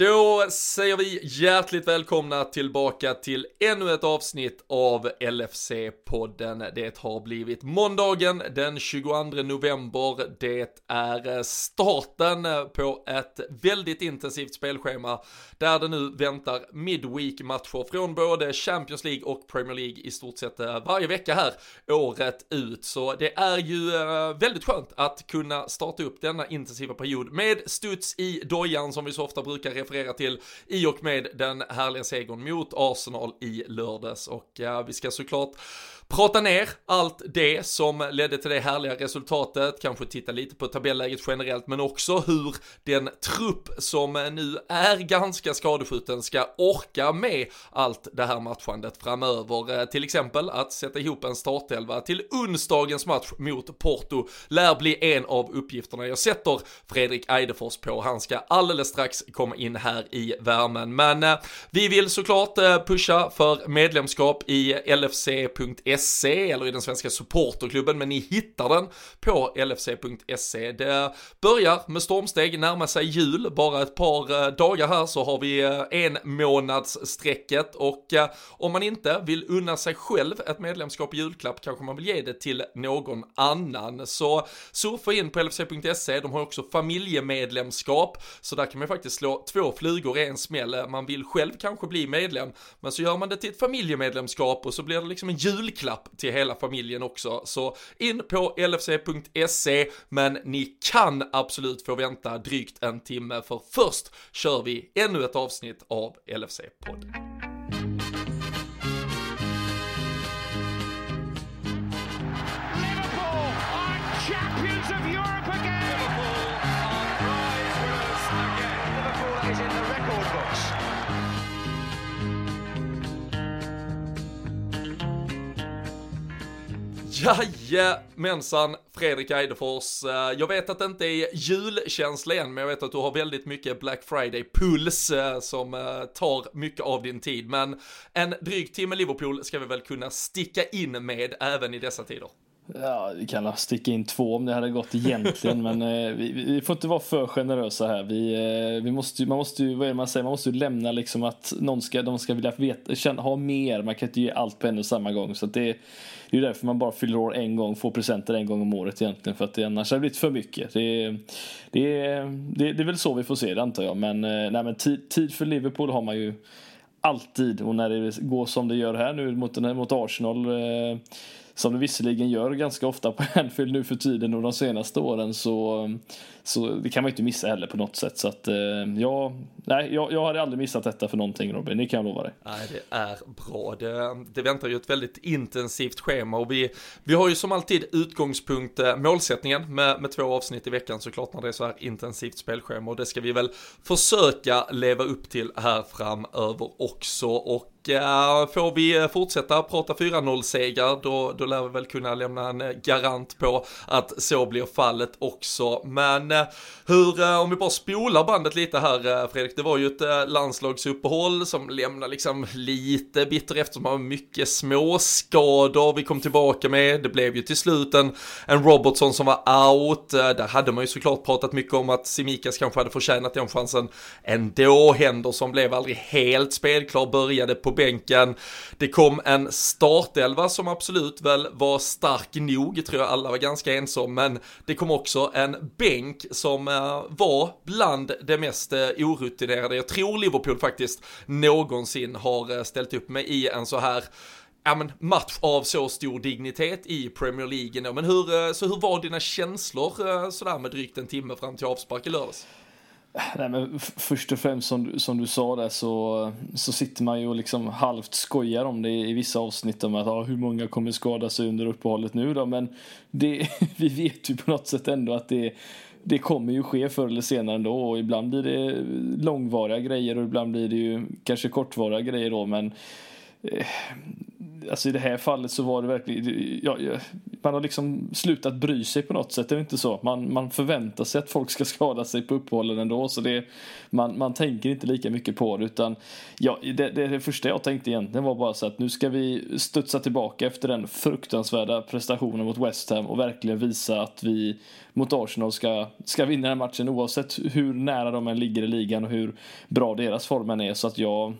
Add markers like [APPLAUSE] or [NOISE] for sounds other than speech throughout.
Då säger vi hjärtligt välkomna tillbaka till ännu ett avsnitt av LFC-podden. Det har blivit måndagen den 22 november. Det är starten på ett väldigt intensivt spelschema där det nu väntar midweek-matcher från både Champions League och Premier League i stort sett eh, varje vecka här året ut. Så det är ju eh, väldigt skönt att kunna starta upp denna intensiva period med studs i dojan som vi så ofta brukar referera till i och med den härliga segern mot Arsenal i lördags. Och ja, vi ska såklart prata ner allt det som ledde till det härliga resultatet, kanske titta lite på tabelläget generellt, men också hur den trupp som nu är ganska skadeskjuten ska orka med allt det här matchandet framöver. Till exempel att sätta ihop en startelva till onsdagens match mot Porto lär bli en av uppgifterna jag sätter Fredrik Eidefors på. Han ska alldeles strax komma in här i värmen, men eh, vi vill såklart eh, pusha för medlemskap i LFC.se LFC.se eller i den svenska supporterklubben, men ni hittar den på LFC.se. Det börjar med stormsteg, närma sig jul, bara ett par eh, dagar här så har vi eh, en månadsstrecket och eh, om man inte vill unna sig själv ett medlemskap i julklapp kanske man vill ge det till någon annan. Så surfa in på LFC.se, de har också familjemedlemskap, så där kan man faktiskt slå två flugor i en smäll. Man vill själv kanske bli medlem, men så gör man det till ett familjemedlemskap och så blir det liksom en julklapp julklapp till hela familjen också. Så in på lfc.se, men ni kan absolut få vänta drygt en timme för först kör vi ännu ett avsnitt av LFC-podden. Jajamensan, Fredrik Eidefors. Eh, jag vet att det inte är julkänsla än, men jag vet att du har väldigt mycket Black Friday-puls eh, som eh, tar mycket av din tid. Men en dryg timme Liverpool ska vi väl kunna sticka in med även i dessa tider. Ja, vi kan sticka in två om det hade gått egentligen, [LAUGHS] men eh, vi, vi, får inte vara för generösa här. Vi, eh, vi måste, man måste ju, vad är det man säger, man måste ju lämna liksom att någon ska, de ska vilja veta, känna, ha mer. Man kan inte ge allt på en och samma gång. Så det, det är därför man bara fyller år en gång, får presenter en gång om året egentligen. För att det annars har det blivit för mycket. Det, det, det, det är väl så vi får se det antar jag. Men, eh, nej, men tid, tid för Liverpool har man ju alltid. Och när det går som det gör här nu mot, mot Arsenal eh, som det visserligen gör ganska ofta på [LAUGHS] Anfield nu för tiden och de senaste åren så, så det kan man inte missa heller på något sätt. Så att, eh, ja, nej, jag, jag hade aldrig missat detta för någonting Robin, det kan jag lova dig. Nej, det är bra. Det, det väntar ju ett väldigt intensivt schema och vi, vi har ju som alltid utgångspunkt eh, målsättningen med, med två avsnitt i veckan såklart när det är så här intensivt spelschema och det ska vi väl försöka leva upp till här framöver också och får vi eh, fortsätta prata 4-0 segrar då, då lär vi väl kunna lämna en eh, garant på att så blir fallet också. Men äh, hur, om vi bara spolar bandet lite här Fredrik, det var ju ett landslagsuppehåll som lämnar liksom lite bitter eftersom man har mycket småskador vi kom tillbaka med. Det blev ju till slut en, en Robertson som var out. Där hade man ju såklart pratat mycket om att Simikas kanske hade förtjänat den chansen ändå. Henderson blev aldrig helt spelklar, började på bänken. Det kom en startelva som absolut väl var stark nog, tror jag alla var ganska ensamma, men det kom också en bänk som eh, var bland det mest eh, orutinerade jag tror Liverpool faktiskt någonsin har eh, ställt upp med i en så här ja, men match av så stor dignitet i Premier League. Men hur, så hur var dina känslor sådär med drygt en timme fram till avspark i lördags? Nej, men först och främst som, som du sa där så, så sitter man ju och liksom halvt skojar om det i vissa avsnitt om att ah, hur många kommer skada sig under uppehållet nu då? Men det, [LAUGHS] vi vet ju på något sätt ändå att det, det kommer ju ske förr eller senare ändå och ibland blir det långvariga grejer och ibland blir det ju kanske kortvariga grejer då men eh, alltså i det här fallet så var det verkligen, ja, man har liksom slutat bry sig på något sätt, det är inte så. Man, man förväntar sig att folk ska [LAUGHS] skada sig på uppehållen ändå, så det, man, man tänker inte lika mycket på det, utan ja, det, det, det första jag tänkte egentligen var bara så att nu ska vi studsa tillbaka efter den fruktansvärda prestationen mot West Ham och verkligen visa att vi mot Arsenal ska, ska vinna den matchen oavsett hur nära de än ligger i ligan och hur bra deras formen är. Så att jag,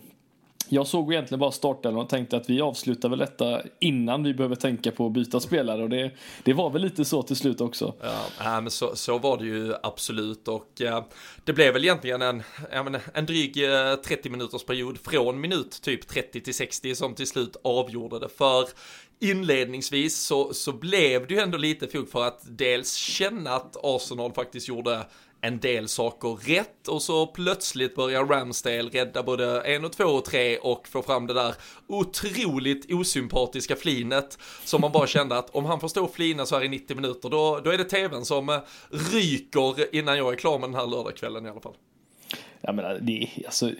jag såg egentligen bara startelvan och tänkte att vi avslutar väl detta innan vi behöver tänka på att byta spelare. Och det, det var väl lite så till slut också. Ja, men så, så var det ju absolut. Och eh, det blev väl egentligen en, menar, en dryg eh, 30 minuters period från minut typ 30 till 60 som till slut avgjorde det. För inledningsvis så, så blev det ju ändå lite fog för att dels känna att Arsenal faktiskt gjorde en del saker rätt och så plötsligt börjar Ramsdale rädda både en och två och tre och få fram det där otroligt osympatiska flinet som man bara [LAUGHS] kände att om han får stå och flina så här i 90 minuter då, då är det tvn som eh, ryker innan jag är klar med den här lördagskvällen i alla fall. Jag menar, det är alltså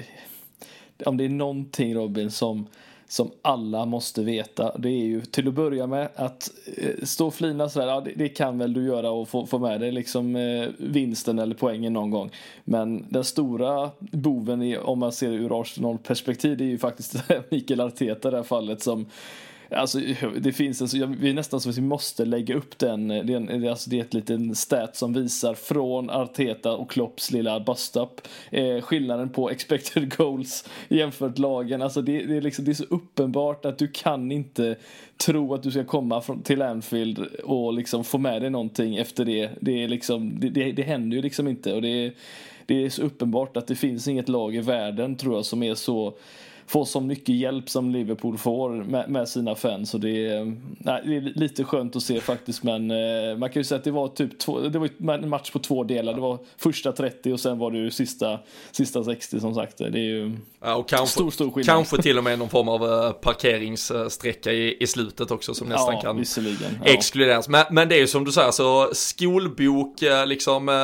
om det är någonting Robin som som alla måste veta. Det är ju till att börja med att eh, stå och flina sådär, ja, det, det, kan väl du göra och få, få med dig liksom eh, vinsten eller poängen någon gång. Men den stora boven i, om man ser det ur Arsenal-perspektiv det är ju faktiskt [LAUGHS] Mikael Arteta i det här fallet som Alltså, [LAUGHS] det finns alltså, vi är nästan som att vi måste lägga upp den. Eh, det är, en, alltså, det är ett liten stat som visar från Arteta och Klopps lilla bust-up eh, skillnaden på [LAUGHS] expected goals jämfört lagen. Alltså, det, det, är liksom, det är så uppenbart att du kan inte tro att du ska komma från, till Anfield och liksom få med dig någonting efter det. Det, är liksom, det, det, det händer ju liksom inte. Och det, det är så uppenbart att det finns inget lag i världen tror jag som är så få så mycket hjälp som Liverpool får med, med sina fans. Och det, är, nej, det är lite skönt att se faktiskt. Men eh, man kan ju säga att det var typ två, det var en match på två delar. Det var första 30 och sen var det ju sista, sista 60 som sagt. Det är ju ja, och kanske, stor, stor skillnad. Kanske till och med någon form av uh, parkeringssträcka i, i slutet också som nästan ja, kan ja. exkluderas. Men, men det är ju som du säger, så skolbok, eh, liksom uh,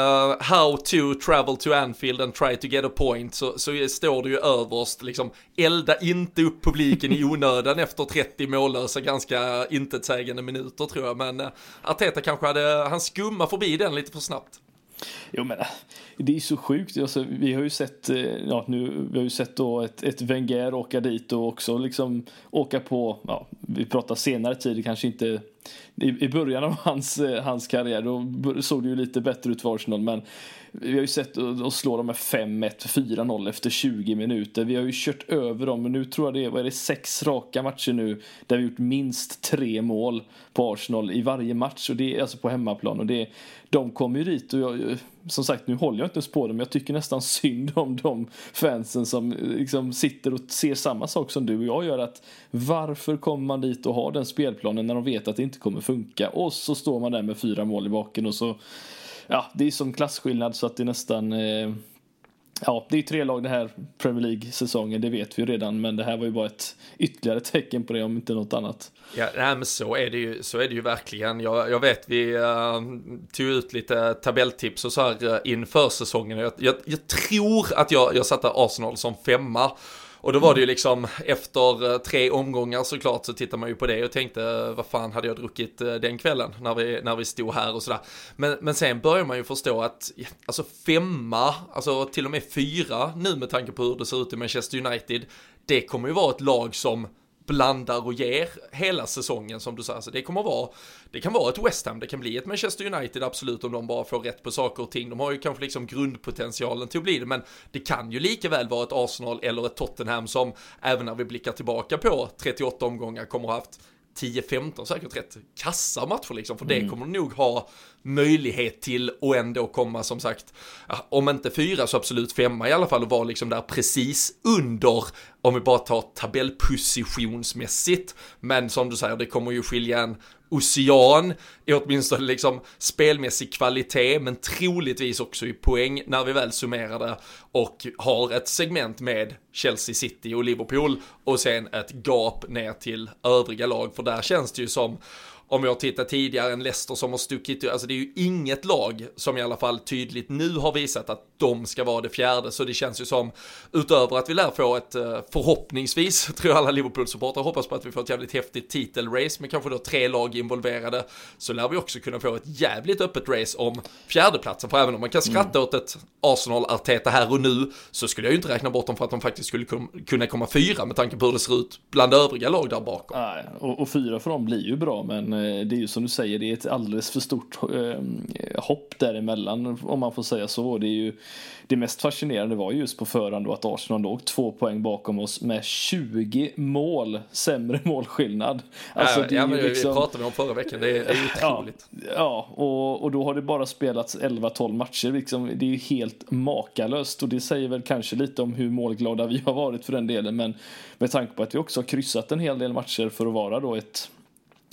how to travel to Anfield and try to get a point, så, så står det ju överst liksom elda inte upp publiken i onödan efter 30 mållösa ganska intetsägande minuter tror jag. Men eh, Arteta kanske hade, han skumma förbi den lite för snabbt. Jo men eh, det är så sjukt. Alltså, vi har ju sett, eh, ja, nu, vi har ju sett då ett, ett Wenger åka dit och också liksom åka på, ja, vi pratar senare tid, kanske inte i, i början av hans, eh, hans karriär. Då såg det ju lite bättre ut för Arsenal men vi har ju sett att slå dem med 5-1, 4-0 efter 20 minuter. Vi har ju kört över dem, men nu tror jag det är, vad är det, sex raka matcher nu där vi gjort minst tre mål på Arsenal i varje match, och det är alltså på hemmaplan. Och det, de kommer ju dit och jag, som sagt, nu håller jag inte ens på dem. Jag tycker nästan synd om de fansen som eh, liksom sitter och ser samma sak som du och jag gör. Att varför kommer man dit och har den spelplanen när de vet att det inte kommer funka? Och så står man där med fyra mål i baken och så ja, det är som klasskillnad så att det är nästan eh, Ja, det är tre lag den här Premier League-säsongen, det vet vi ju redan, men det här var ju bara ett ytterligare tecken på det, om inte något annat. Ja, nej, men så är det ju, så är det ju verkligen. Jag, jag vet, vi uh, tog ut lite tabelltips och så här uh, inför säsongen. Jag, jag, jag tror att jag, jag satte Arsenal som femma. Och då var det ju liksom efter eh, tre omgångar såklart så tittar man ju på det och tänkte vad fan hade jag druckit eh, den kvällen när vi, när vi stod här och sådär. Men, men sen börjar man ju förstå att alltså femma, alltså till och med fyra nu med tanke på hur det ser ut i Manchester United, det kommer ju vara ett lag som blandar och ger hela säsongen som du säger. Så det kommer vara, det kan vara ett West Ham, det kan bli ett Manchester United absolut om de bara får rätt på saker och ting. De har ju kanske liksom grundpotentialen till att bli det, men det kan ju lika väl vara ett Arsenal eller ett Tottenham som även när vi blickar tillbaka på 38 omgångar kommer ha haft 10-15 säkert rätt kassa matcher liksom, för mm. det kommer de nog ha möjlighet till och ändå komma som sagt, om inte fyra så absolut femma i alla fall och vara liksom där precis under, om vi bara tar tabellpositionsmässigt. Men som du säger, det kommer ju skilja en ocean i åtminstone liksom spelmässig kvalitet men troligtvis också i poäng när vi väl summerar det och har ett segment med Chelsea City och Liverpool och sen ett gap ner till övriga lag för där känns det ju som om jag tittar tidigare, en Leicester som har stuckit, alltså det är ju inget lag som i alla fall tydligt nu har visat att de ska vara det fjärde, så det känns ju som, utöver att vi lär få ett, eh, förhoppningsvis, [LAUGHS] tror jag alla Liverpool-supportrar hoppas på att vi får ett jävligt häftigt titelrace, med kanske då tre lag involverade, så lär vi också kunna få ett jävligt öppet race om fjärdeplatsen, för även om man kan skratta mm. åt ett Arsenal-Arteta här och nu, så skulle jag ju inte räkna bort dem för att de faktiskt skulle kunna komma fyra med tanke på hur det ser ut bland övriga lag där bakom. Nej, och, och fyra för dem blir ju bra, men det är ju som du säger, det är ett alldeles för stort eh, hopp däremellan om man får säga så. Det, är ju, det mest fascinerande var just på förhand då att Arsenal låg två poäng bakom oss med 20 mål sämre målskillnad. Alltså, ja, ja men liksom... vi pratade om förra veckan, det är, det är [LAUGHS] otroligt. Ja, ja och, och då har det bara spelats 11-12 matcher. Liksom, det är ju helt makalöst och det säger väl kanske lite om hur målglada vi har varit för den delen. Men med tanke på att vi också har kryssat en hel del matcher för att vara då ett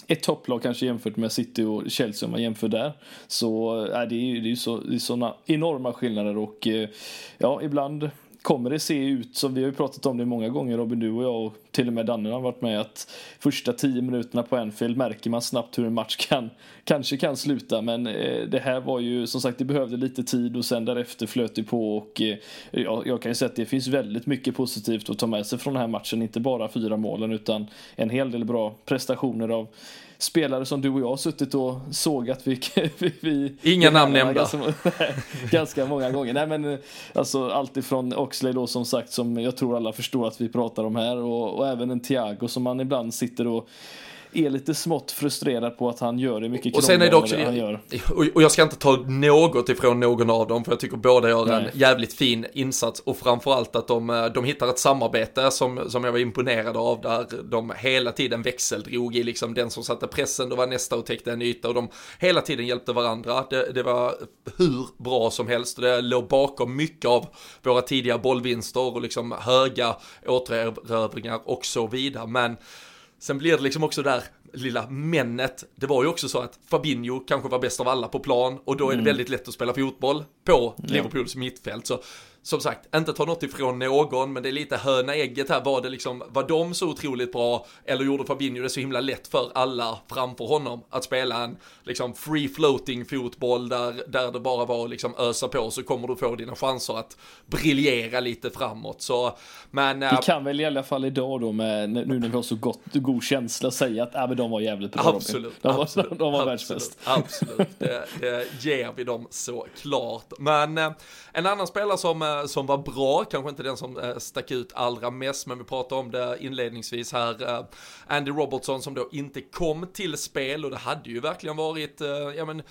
ett topplag kanske jämfört med City och Chelsea om man jämför där. Så äh, det är ju det är så, det är såna enorma skillnader och eh, ja, ibland kommer det se ut som, vi har ju pratat om det många gånger Robin, du och jag och till och med Danne har varit med att första tio minuterna på Anfield märker man snabbt hur en match kan, kanske kan sluta. Men eh, det här var ju som sagt det behövde lite tid och sen därefter flöt det på och eh, jag, jag kan ju säga att det finns väldigt mycket positivt att ta med sig från den här matchen, inte bara fyra målen utan en hel del bra prestationer av spelare som du och jag har suttit och sågat. Vi, [LAUGHS] vi, vi, Inga namn nämnda. [LAUGHS] Ganska, ganska, många gånger. Nej, men, alltså, allt ifrån Oxley då som sagt som jag tror alla förstår att vi pratar om här och, och även en Thiago som man ibland sitter och är lite smått frustrerad på att han gör det mycket och sen är det också, han gör. Och jag ska inte ta något ifrån någon av dem, för jag tycker båda gör Nej. en jävligt fin insats och framförallt att de, eh, de hittar ett samarbete som, som jag var imponerad av, där de hela tiden växeldrog i liksom den som satte pressen, då var nästa och täckte en yta och de hela tiden hjälpte varandra. Det, det var hur bra som helst och det låg bakom mycket av våra tidiga bollvinster och liksom höga återerövringar och så vidare. Men Sen blir det liksom också där lilla männet. Det var ju också så att Fabinho kanske var bäst av alla på plan och då är det mm. väldigt lätt att spela fotboll på Liverpools ja. mittfält. Så som sagt, inte ta något ifrån någon, men det är lite höna ägget här. Var det liksom, var de så otroligt bra eller gjorde Fabinho det så himla lätt för alla framför honom att spela en liksom free floating fotboll där, där det bara var liksom ösa på så kommer du få dina chanser att briljera lite framåt. Så, men... Vi äh, kan väl i alla fall idag då med, nu när vi har så gott, god känsla säga att äh, men de var jävligt bra. Absolut. De var, absolut, de var världsbäst. Absolut, det, det ger vi dem såklart. Men äh, en annan spelare som äh, som var bra, kanske inte den som eh, stack ut allra mest, men vi pratade om det inledningsvis här. Eh, Andy Robertson som då inte kom till spel och det hade ju verkligen varit, eh, ja men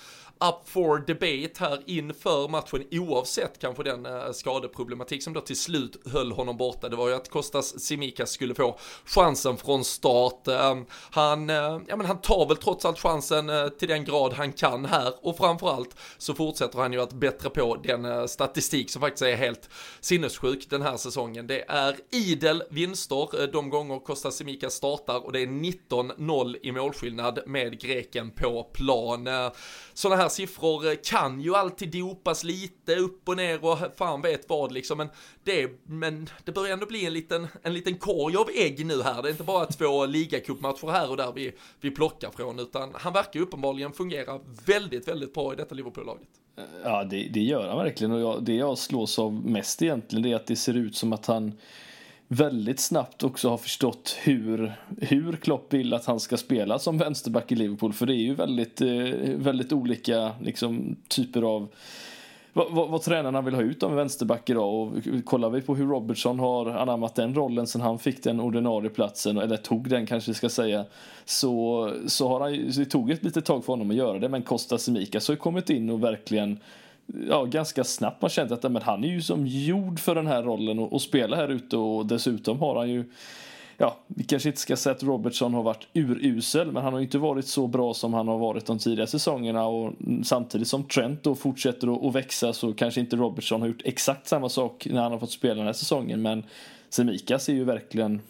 up for debate här inför matchen oavsett kanske den eh, skadeproblematik som då till slut höll honom borta. Det var ju att Kostas Simikas skulle få chansen från start. Eh, han, eh, ja men han tar väl trots allt chansen eh, till den grad han kan här och framförallt så fortsätter han ju att bättra på den eh, statistik som faktiskt är helt sinnessjuk den här säsongen. Det är idel vinster eh, de gånger Kostas Simikas startar och det är 19-0 i målskillnad med greken på plan. Sådana här siffror eh, kan ju alltid dopas lite upp och ner och fan vet vad liksom. Men det, men det börjar ändå bli en liten, en liten korg av ägg nu här. Det är inte bara två [LAUGHS] ligacupmatcher här och där vi, vi plockar från, utan han verkar uppenbarligen fungera väldigt, väldigt bra i detta Liverpool-laget. Ja, det, det, gör han verkligen och jag, det jag slås av mest egentligen det är att det ser ut som att han väldigt snabbt också har förstått hur, hur Klopp vill att han ska spela som vänsterback i Liverpool. För det är ju väldigt, eh, väldigt olika liksom, typer av vad, vad, vad, tränarna vill ha ut av en vänsterback idag. Och kollar vi på hur Robertson har anammat den rollen sen han fick den ordinarie platsen, eller tog den kanske vi ska säga, så, så har han, så det tog ett litet tag för honom att göra det. Men Costa Simikas har kommit in och verkligen ja, ganska snabbt man känt att men han är ju som gjord för den här rollen och, och spela här ute och dessutom har han ju Ja, vi kanske inte ska säga att Robertson har varit urusel, men han har inte varit så bra som han har varit de tidigare säsongerna och samtidigt som Trent då fortsätter att växa så kanske inte Robertson har gjort exakt samma sak när han har fått spela den här säsongen, men Semikas är ju verkligen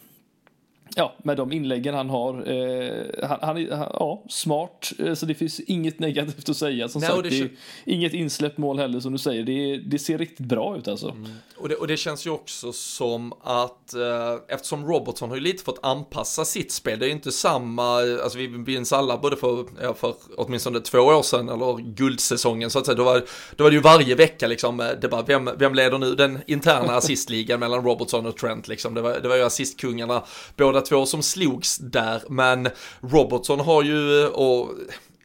ja, med de inläggen han har. Eh, han, han, han, ja, smart, eh, så det finns inget negativt att säga. Som Nej, sagt, det inget insläppt mål heller som du säger. Det, det ser riktigt bra ut alltså. Mm. Och det, och det känns ju också som att eh, eftersom Robertson har ju lite fått anpassa sitt spel, det är ju inte samma, alltså vi minns alla både för, ja, för åtminstone två år sedan eller guldsäsongen så att säga, då var, då var det ju varje vecka liksom, eh, det bara vem, vem leder nu den interna [LAUGHS] assistligan mellan Robertson och Trent liksom, det var, det var ju assistkungarna båda två som slogs där, men Robertson har ju, eh, och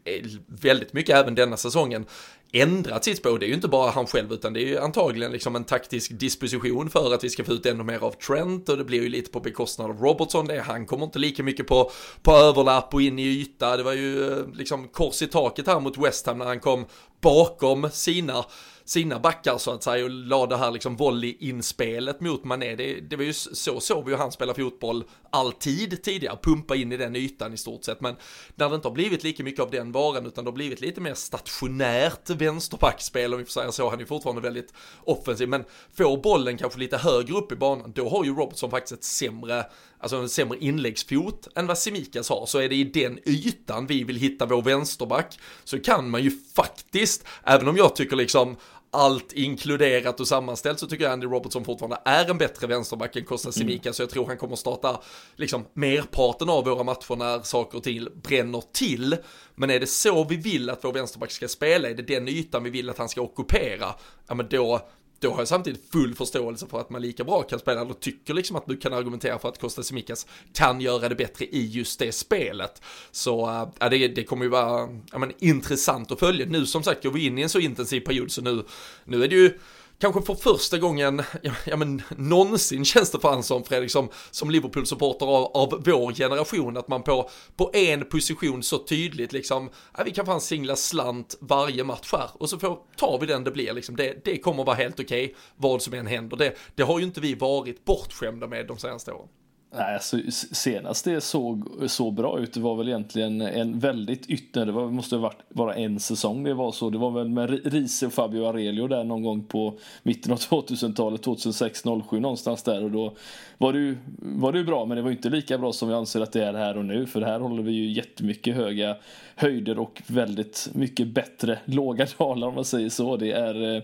eh, väldigt mycket även denna säsongen, ändrat sitt spår. Det är ju inte bara han själv utan det är ju antagligen liksom en taktisk disposition för att vi ska få ut ännu mer av Trent och det blir ju lite på bekostnad av Robertson. Det, han kommer inte lika mycket på, på överlapp och in i yta. Det var ju eh, liksom kors i taket här mot West Ham när han kom bakom sina sina backar så att säga och la det här liksom volley-inspelet mot Mané. Det, det var ju så såg vi ju han spela fotboll alltid tidigare, pumpa in i den ytan i stort sett. Men när det inte har blivit lika mycket av den varan utan det har blivit lite mer stationärt vänsterbackspel om vi får säga så. Han är fortfarande väldigt offensiv men får bollen kanske lite högre upp i banan då har ju Robertson faktiskt ett sämre alltså en sämre inläggsfot än vad Semikas har, så är det i den ytan vi vill hitta vår vänsterback, så kan man ju faktiskt, även om jag tycker liksom allt inkluderat och sammanställt så tycker jag Andy Robertson fortfarande är en bättre vänsterback än Costa Simica. Så jag tror han kommer starta liksom merparten av våra matcher när saker och ting bränner till. Men är det så vi vill att vår vänsterback ska spela, är det den ytan vi vill att han ska ockupera, ja men då då har jag samtidigt full förståelse för att man lika bra kan spela, eller tycker liksom att du kan argumentera för att Costa Simicas kan göra det bättre i just det spelet. Så äh, det, det kommer ju vara ja, men, intressant att följa. Nu som sagt går vi in i en så intensiv period så nu, nu är det ju kanske för första gången, ja, ja men någonsin känns det fan som Fredrik, som, som Liverpool-supporter av, av vår generation, att man på, på en position så tydligt liksom, ja, vi kan fan singla slant varje match här och så får, tar vi den det blir liksom, det, det kommer vara helt okej okay, vad som än händer. Det, det har ju inte vi varit bortskämda med de senaste åren. Nej, alltså, senast det såg så bra ut, det var väl egentligen en väldigt ytter, det var, måste ha varit bara en säsong det var så. Det var väl med Riese och Fabio Arelio där någon gång på mitten av 2000-talet, 2006-07 någonstans där. Och då var det, ju, var det ju bra, men det var inte lika bra som jag anser att det är här och nu. För här håller vi ju jättemycket höga höjder och väldigt mycket bättre låga dalar om man säger så. Det är eh,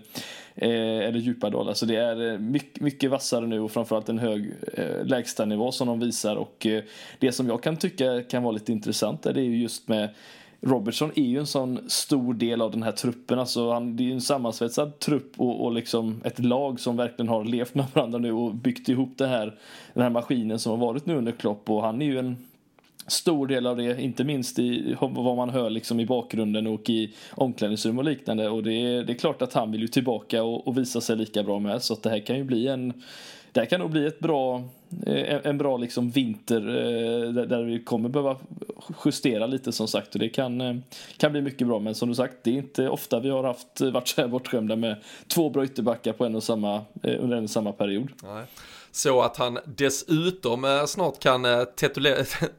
Eh, eller djupa dalar. Så alltså, det är eh, mycket, mycket vassare nu och framförallt en hög eh, lägstanivå som de visar. Och eh, det som jag kan tycka kan vara lite intressant det är ju just med Robertson är ju en sån stor del av den här truppen. Alltså han, det är ju en sammansvetsad trupp och, och liksom ett lag som verkligen har levt med varandra nu och byggt ihop det här, den här maskinen som har varit nu under Klopp. Och han är ju en stor del av det, inte minst i vad man hör liksom i bakgrunden och i omklädningsrum och liknande. Och det är, det är klart att han vill ju tillbaka och, och visa sig lika bra med. Så att det här kan ju bli en det här kan nog bli ett bra, eh, en bra liksom vinter eh, där vi kommer behöva justera lite som sagt och det kan, eh, kan bli mycket bra men som du sagt det är inte ofta vi har haft varit så här bortskämda med två bra ytterbackar på en och samma, under en och samma period. Nej. Så att han dessutom eh, snart kan eh,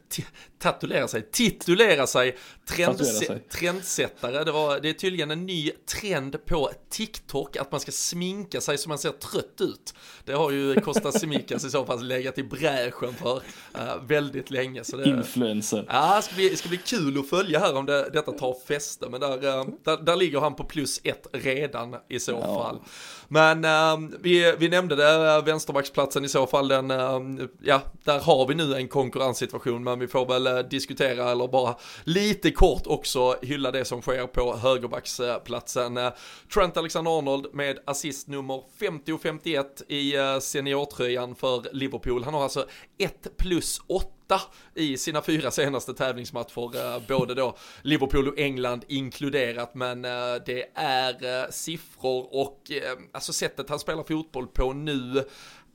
[LAUGHS] titulera sig, titulera sig, trendse sig. trendsättare. Det, var, det är tydligen en ny trend på TikTok att man ska sminka sig så man ser trött ut. Det har ju Costa Simikas i så fall legat i bräschen för uh, väldigt länge. Så det, Influencer. Ja, det ska bli, ska bli kul att följa här om det, detta tar fäste. Men där, uh, där, där ligger han på plus ett redan i så Ja. fall. Men uh, vi, vi nämnde det, uh, vänsterbacksplatsen i så fall, den, uh, ja, där har vi nu en konkurrenssituation, men vi får väl uh, diskutera eller bara lite kort också hylla det som sker på högerbacksplatsen. Eh, Trent Alexander-Arnold med assist nummer 50 och 51 i eh, seniortröjan för Liverpool. Han har alltså 1 plus 8 i sina fyra senaste tävlingsmatcher, både då Liverpool och England inkluderat, men det är siffror och alltså sättet han spelar fotboll på nu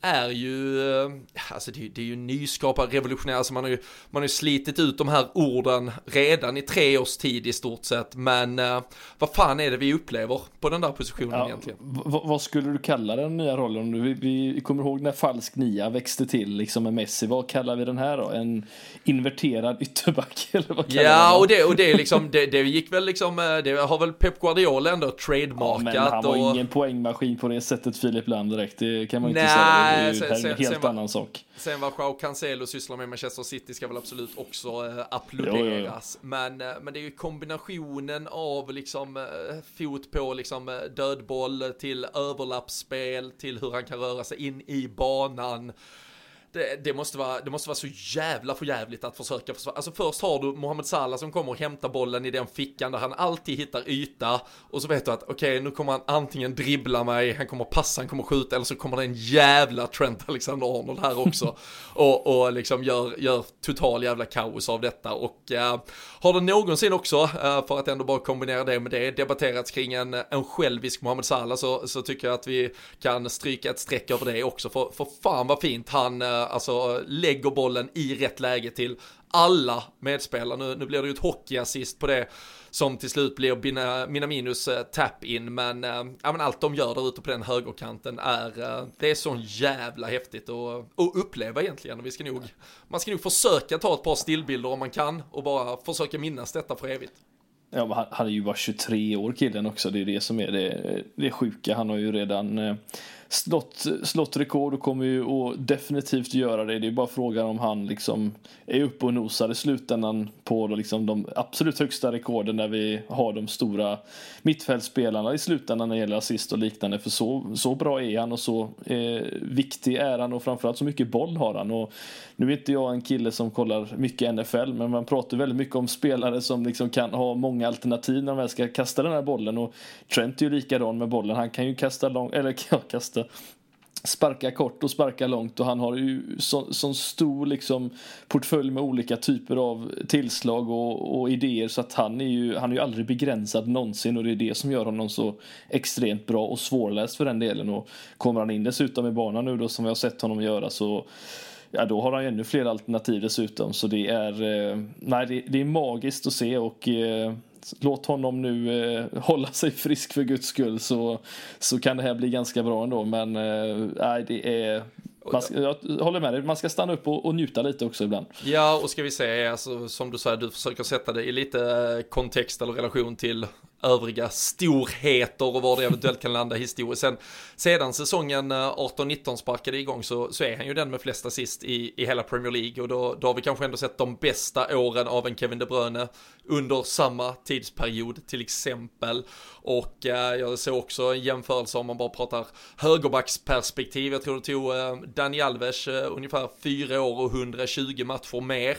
är ju, eh, alltså det, är- det är ju nyskapad, revolutionär, alltså man har ju, man har ju slitit ut de här orden redan i tre års tid i stort sett, men eh, vad fan är det vi upplever på den där positionen Ja, egentligen? vad skulle du kalla den nya rollen? Vi, vi kommer ihåg när falsk nia växte till liksom med Messi. Vad kallar vi den här då? En inverterad ytterback? [LAUGHS] Eller vad kallar Ja, och det, och det är liksom, det, det gick väl liksom, eh, det har väl Pep Guardiola ändå Ja, trademarkat men han var och... ingen poängmaskin på det sättet Filip Lam direkt. Det kan man inte säga. Nej, det är sen, en helt sen, annan sak. Sen vad Joao Cancelo sysslar med Manchester City ska väl absolut också äh, applåderas. Jo, jo, jo. Men, äh, men det är ju kombinationen av liksom äh, fot på liksom dödboll till överlappsspel till hur han kan röra sig in i banan det, det, måste vara, det måste vara så jävla förjävligt att försöka försvara. Alltså först har du Mohamed Salah som kommer och hämtar bollen i den fickan där han alltid hittar yta. Och så vet du att okej okay, nu kommer han antingen dribbla mig, han kommer passa, han kommer skjuta eller så kommer det en jävla Trent Alexander-Arnold här också. [LAUGHS] Och, och liksom gör, gör total jävla kaos av detta. Och uh, har det någonsin också, uh, för att ändå bara kombinera det med det, debatterats kring en, en självisk Mohamed Salah så, så tycker jag att vi kan stryka ett streck över det också. För, för fan vad fint han uh, Eh, alltså lägger bollen i rätt läge till alla medspelare. Nu, nu blir det ju ett hockeyassist på det som till slut blir Bina, Minaminus eh, tap-in, men, uh, ja, men allt de gör där ute på den högerkanten är, uh, det är så jävla häftigt att, att uppleva egentligen. Och vi ska nog, man ska nog försöka ta ett par stillbilder om man kan och bara försöka minnas detta för evigt. Ja, han är ju bara 23 år killen också, det är det som är det, det sjuka. Han har ju redan slått, slått rekord och kommer ju att definitivt göra det. Det är bara frågan om han liksom är uppe och nosar i slutändan på liksom de absolut högsta rekorden där vi har de stora mittfältsspelarna i slutändan när det gäller assist och liknande. För så, så bra är han och så eh, viktig är han och framförallt så mycket boll har han. Och nu är inte jag en kille som kollar mycket NFL men man pratar väldigt mycket om spelare som liksom kan ha många alternativ när de väl ska kasta den här bollen och Trent är ju likadan med bollen. Han kan ju kasta lång, eller [LAUGHS] kasta sparka kort och sparka långt och han har ju så, sån stor liksom portfölj med olika typer av tillslag och, och, idéer så att han är ju han är ju aldrig begränsad någonsin och det är det som gör honom så extremt bra och svårläst för den delen. Och kommer han in dessutom i banan nu då som vi har sett honom göra så ja, då har han ännu fler alternativ dessutom. Så det är eh, nej det, det, är magiskt att se och eh, låt honom nu eh, hålla sig frisk för guds skull så, så kan det här bli ganska bra ändå. Men eh, nej, det är man jag håller med dig, man ska stanna upp och, och, njuta lite också ibland. Ja, och ska vi säga, alltså, som du säger, du försöker sätta det i lite eh, kontext eller relation till övriga storheter och var det eventuellt kan landa historiskt. Sen, sedan säsongen eh, 18-19 sparkade igång så, så är han ju den med flest assist i, i hela Premier League och då, då har vi kanske ändå sett de bästa åren av en Kevin De Bruyne under samma tidsperiod till exempel. Och eh, jag såg också en jämförelse om man bara pratar högerbacksperspektiv. Jag tror det tog eh, Dani Alves eh, ungefär fyra år och 120 matcher mer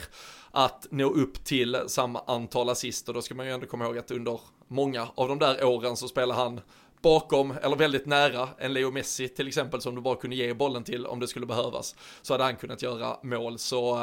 att nå upp till samma antal assist och då ska man ju ändå komma ihåg att under många av de där åren så spelar han bakom, eller väldigt nära, en Leo Messi till exempel som du bara kunde ge bollen till om det skulle behövas. Så hade han kunnat göra mål. Så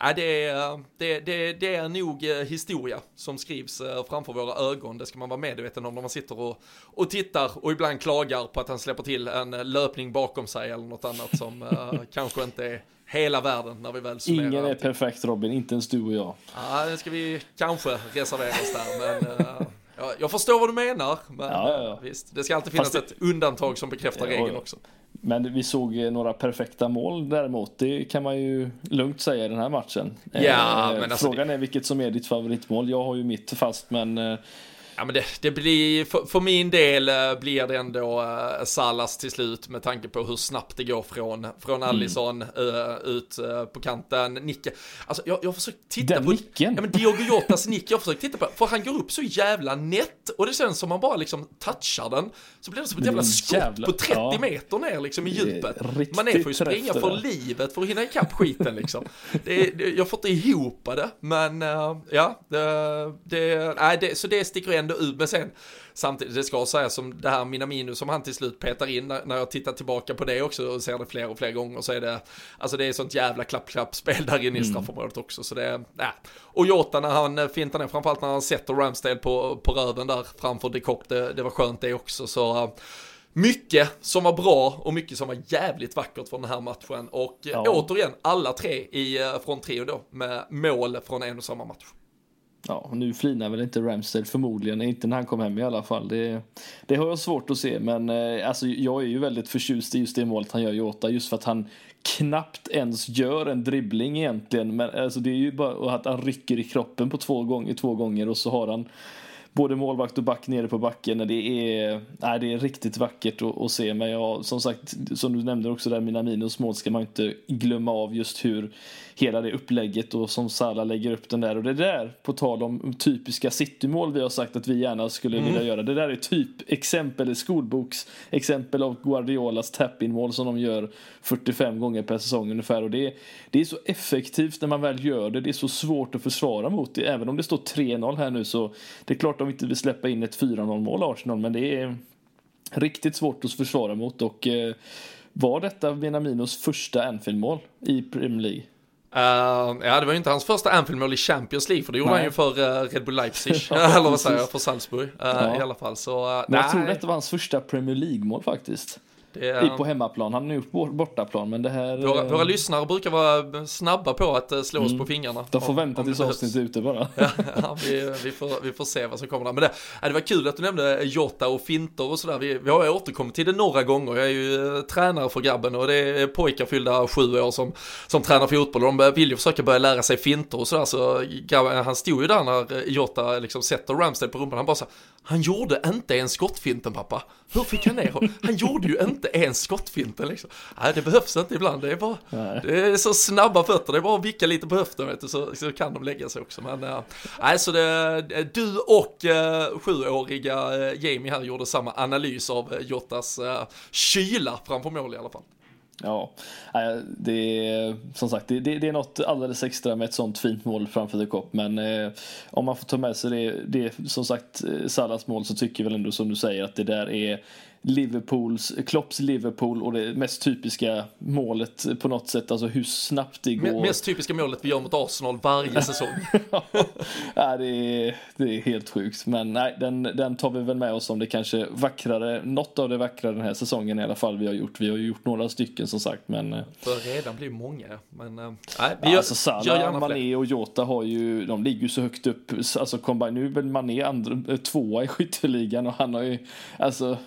äh, det, är, det, det, det är nog eh, historia som skrivs eh, framför våra ögon. Det ska man vara medveten om när man sitter och, och tittar och ibland klagar på att han släpper till en löpning bakom sig eller något annat som äh, [LAUGHS] kanske inte är hela världen när vi väl summerar. Ingen är perfekt Robin, inte ens du och jag. Ja, det ska vi kanske reservera oss där, men Ja, jag förstår vad du menar, men ja, ja, visst, det ska alltid finnas det... ett undantag som bekräftar regeln också. Men vi såg några perfekta mål däremot, det kan man ju lugnt säga i den här matchen. Ja, eh, men alltså Frågan är vilket som är ditt favoritmål. Jag har ju mitt fast, men eh, Ja men det, det blir, för, för, min del uh, blir det ändå uh, Salas till slut med tanke på hur snabbt det går från, från mm. Allison uh, ut på kanten, Nicke. Alltså jag, jag har försökt titta Den på... nicken? Ja men Diogo Jotas nick, jag har försökt titta på, för han går upp så jävla nätt och det känns som man bara liksom touchar den, så blir det som ett jävla skott jävla, på 30 ja. meter ner liksom i djupet. Man är får ju springa för det. livet för att hinna ikapp skiten liksom. det, det, jag får inte ihop det, men ja, det, det, nej, det, så det sticker ändå ut. Men sen, samtidigt, det ska sägas som det här Minamino som han till slut petar in, när jag tittar tillbaka på det också och ser det fler och fler gånger så är det, alltså det är sånt jävla klapp-klapp-spel där inne i mm. straffområdet också. Så det, äh. Och Jota när han fintar ner, framförallt när han sätter Ramsdale på, på röven där framför de Kock, det, det var skönt det också. Så mycket som var bra och mycket som var jävligt vackert från den här matchen. Och ja. återigen, alla tre i, eh, från trio då, med mål från en och samma match. Ja, nu flinar väl inte Ramsdale förmodligen, inte när han kom hem i alla fall. Det, det har jag svårt att se, men eh, alltså, jag är ju väldigt förtjust i just det målet han gör i Jota, just för att han knappt ens gör en dribbling egentligen. Men alltså, det är ju bara att han rycker i kroppen på två gånger, två gånger och så har han både målvakt och back nere på backen. Det är, nej, det är riktigt vackert att, att se. Men jag, som sagt, som du nämnde också där, mina minus mål ska man inte glömma av just hur hela det upplägget och som Salah lägger upp den där. Och det där, på tal om typiska citymål vi har sagt att vi gärna skulle mm. vilja göra. Det där är typ exempel, skolboks exempel av Guardiolas tap-in mål som de gör 45 gånger per säsong ungefär. Och det, det är så effektivt när man väl gör det. Det är så svårt att försvara mot det. Även om det står 3-0 här nu så det är klart de inte vill släppa in ett 4-0 mål Arsenal. Men det är riktigt svårt att försvara mot. Och eh, var detta Minaminos första Anfield-mål i Premier League? Uh, ja, det var ju inte hans första Anfield-mål i Champions League, för det gjorde nej. han ju för uh, Red Bull Leipzig, [LAUGHS] [LAUGHS] eller vad säger jag, för Salzburg uh, ja. i alla fall. Så, Men jag tror detta var hans första Premier League-mål faktiskt. Det är, på hemmaplan, han har gjort bortaplan men det här... Våra, eh, våra lyssnare brukar vara snabba på att eh, slå oss mm. på fingrarna. De får vänta tills avsnittet är ute bara. [LAUGHS] ja, vi, vi, får, vi får se vad som kommer där. Men det, det var kul att du nämnde Jota och finter och sådär. Vi, vi har återkommit till det några gånger. Jag är ju eh, tränare för grabben och det är pojkar fyllda sju år som, som tränar fotboll. Och de vill ju försöka börja lära sig finter och sådär. Så grabben, han stod ju där när Jota liksom sätter Ramsdale på rumpan. Han bara så han gjorde inte en skottfinten pappa. Hur fick han ner honom? Han gjorde ju inte en skottfinten liksom. Nej, det behövs inte ibland. Det är bara, det är så snabba fötter. Det är bara att vicka lite på höften vet du, så, så kan de lägga sig också. Men äh, nej, så det, du och äh, sjuåriga äh, Jamie här gjorde samma analys av Jottas äh, kyla framför mål i alla fall. Ja, det är som sagt det, det, det, är något alldeles extra med ett sånt fint mål framför The Cop. Men eh, om man får ta med sig det, det som sagt eh, Salas mål så tycker jag väl ändå som du säger att det där är Liverpools, Klopps Liverpool och det mest typiska målet på något sätt, alltså hur snabbt det går. Mest typiska målet vi gör mot Arsenal varje [LAUGHS] säsong. ja, det är, det är helt sjukt, men nej, den, den tar vi väl med oss om det kanske vackrare, något av det vackrare den här säsongen i alla fall vi har gjort. Vi har ju gjort några stycken som sagt, men. Det börjar redan bli många, men eh, nej, vi gör, alltså Salah, gör Mané och Jota har ju, de ligger ju så högt upp, alltså combine, nu är väl Mané andra, tvåa i skytteligan och han har ju, alltså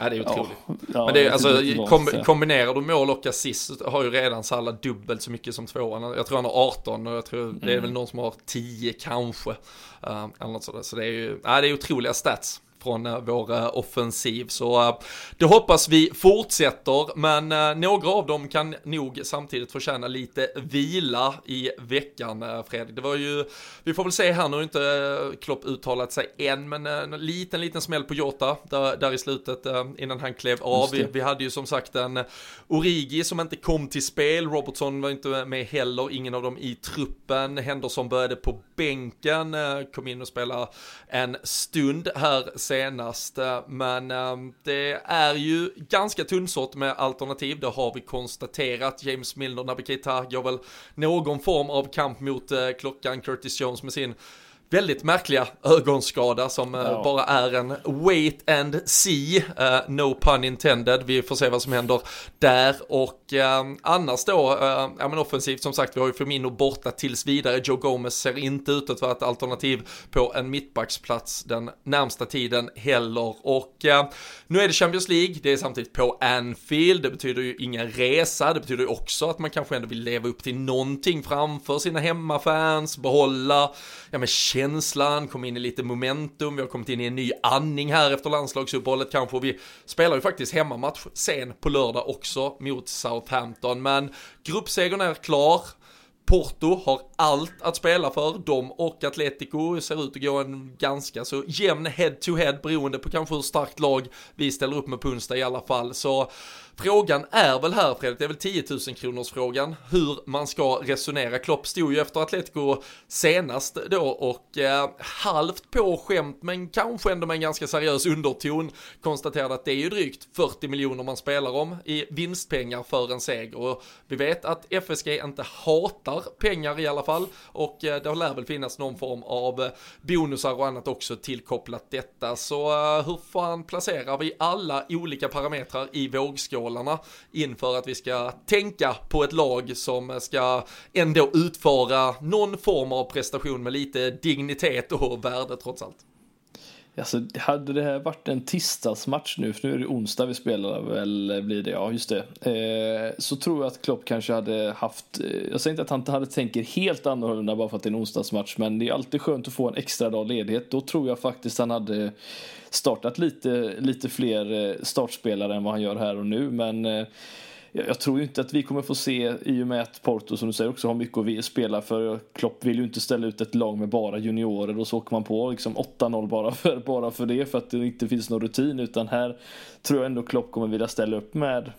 Ja, det är otroligt. Ja, ja, Men det är, alltså, kom, kombinerar du mål och assist har ju redan Salah dubbelt så mycket som tvåan. Jag tror han har 18 och jag tror mm. det är väl någon som har 10 kanske. Uh, eller något sådär. Så det är ju, ja, det är otroliga stats från uh, vår uh, offensiv. Så uh, det hoppas vi fortsätter, men några av dem kan nog samtidigt förtjäna lite vila i veckan, Fredrik. Det var ju, vi får väl se här, nu har inte Klopp uttalat sig än, men en liten, liten smäll på Jota där, där i slutet innan han klev av. Vi, vi, hade ju som sagt en Origi som inte kom till spel, Robertson var inte med heller, ingen av dem i truppen, Henderson började på bänken, kom in och spelade en stund här senast. Men ehm, det är ju ganska tunnsått med alternativ, det har vi konstaterat. James Milner, Naby Keita går väl någon form av kamp mot eh, klockan. Curtis Jones med sin väldigt märkliga ögonskada som eh, ja. bara är en wait and see, uh, no pun intended. Vi får se vad som händer där och uh, annars då, uh, ja men offensivt som sagt, vi har ju Firmino borta tills vidare. Joe Gomez ser inte ut att vara ett alternativ på en mittbacksplats den närmsta tiden heller och nu är det Champions League, det är samtidigt på Anfield, det betyder ju ingen resa, det betyder ju också att man kanske ändå vill leva upp till någonting framför sina hemmafans, behålla, ja men känslan, kom in i lite momentum, vi har kommit in i en ny andning här efter landslagsuppehållet kanske, vi spelar ju faktiskt hemmamatch sen på lördag också mot Southampton, men gruppsegern är klar, Porto har allt att spela för, de och Atletico ser ut att gå en ganska så jämn head-to-head beroende på kanske hur starkt lag vi ställer upp med på onsdag i alla fall. Så Frågan är väl här Fredrik, det är väl 10 000 kronors frågan hur man ska resonera. Klopp stod ju efter Atletico senast då och eh, halvt på skämt men kanske ändå med en ganska seriös underton konstaterade att det är ju drygt 40 miljoner man spelar om i vinstpengar för en seger. Och vi vet att FSG inte hatar pengar i alla fall och eh, det lär väl finnas någon form av eh, bonusar och annat också tillkopplat detta. Så eh, hur fan placerar vi alla olika parametrar i vågskålen? Målarna inför att vi ska tänka på ett lag som ska ändå utföra någon form av prestation med lite dignitet och värde trots allt. Alltså, hade det här varit en tisdagsmatch nu, för nu är det onsdag vi spelar väl, blir det, ja just det. Eh, så tror jag att Klopp kanske hade haft, eh, jag säger inte att han hade tänker helt annorlunda bara för att det är en onsdagsmatch, men det är alltid skönt att få en extra dag ledighet. Då tror jag faktiskt han hade startat lite, lite fler eh, startspelare än vad han gör här och nu, men eh, jag tror ju inte att vi kommer få se, i och med att Porto som du säger också har mycket att spela för. Klopp vill ju inte ställa ut ett lag med bara juniorer och så åker man på liksom 8-0 bara för, bara för det, för att det inte finns någon rutin. Utan här tror jag ändå Klopp kommer vilja ställa upp med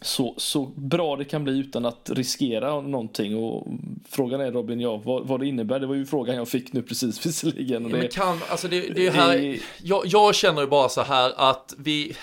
så, så bra det kan bli utan att riskera någonting. Och frågan är Robin, ja, vad, vad det innebär. Det var ju frågan jag fick nu precis [LAUGHS] visserligen. Och det, Men kan, alltså det, det är här, det, jag, jag känner ju bara så här att vi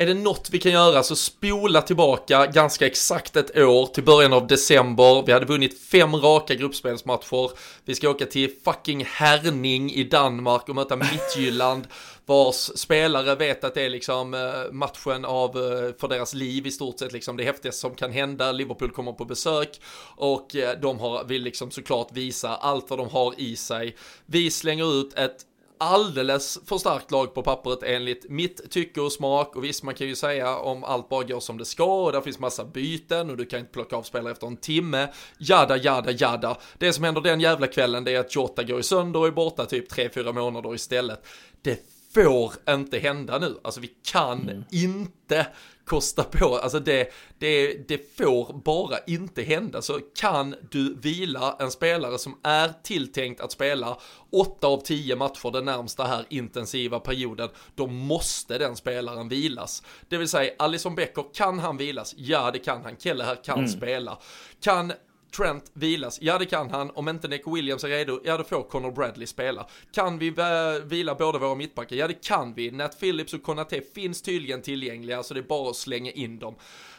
är det något vi kan göra så spola tillbaka ganska exakt ett år till början av december. Vi hade vunnit fem raka gruppspelsmatcher. Vi ska åka till fucking Herning i Danmark och möta Midtjylland vars spelare vet att det är liksom eh, matchen av, eh, för deras liv i stort sett liksom det häftigaste som kan hända. Liverpool kommer på besök och eh, de har, vill liksom såklart visa allt vad de har i sig. Vi slänger ut ett alldeles för starkt lag på pappret enligt mitt tycke och smak och visst man kan ju säga om allt bara går som det ska och där finns massa byten och du kan inte plocka av spelare efter en timme, jada jada jada. Det som händer den jävla kvällen det är att Jota går sönder och är borta typ 3-4 månader istället. Det får inte hända nu, alltså vi kan mm. inte kosta på, alltså det, det, det får bara inte hända. Så kan du vila en spelare som är tilltänkt att spela 8 av 10 matcher den närmsta här intensiva perioden, då måste den spelaren vilas. Det vill säga, Alison Becker, kan han vilas? Ja, det kan han. Kelle här kan mm. spela. Kan Trent vilas? Ja det kan han. Om inte Nick Williams är redo, ja då får Connor Bradley spela. Kan vi eh, vila båda våra mittbackar? Ja det kan vi. Nat Phillips och Konate finns tydligen tillgängliga så det är bara att slänga in dem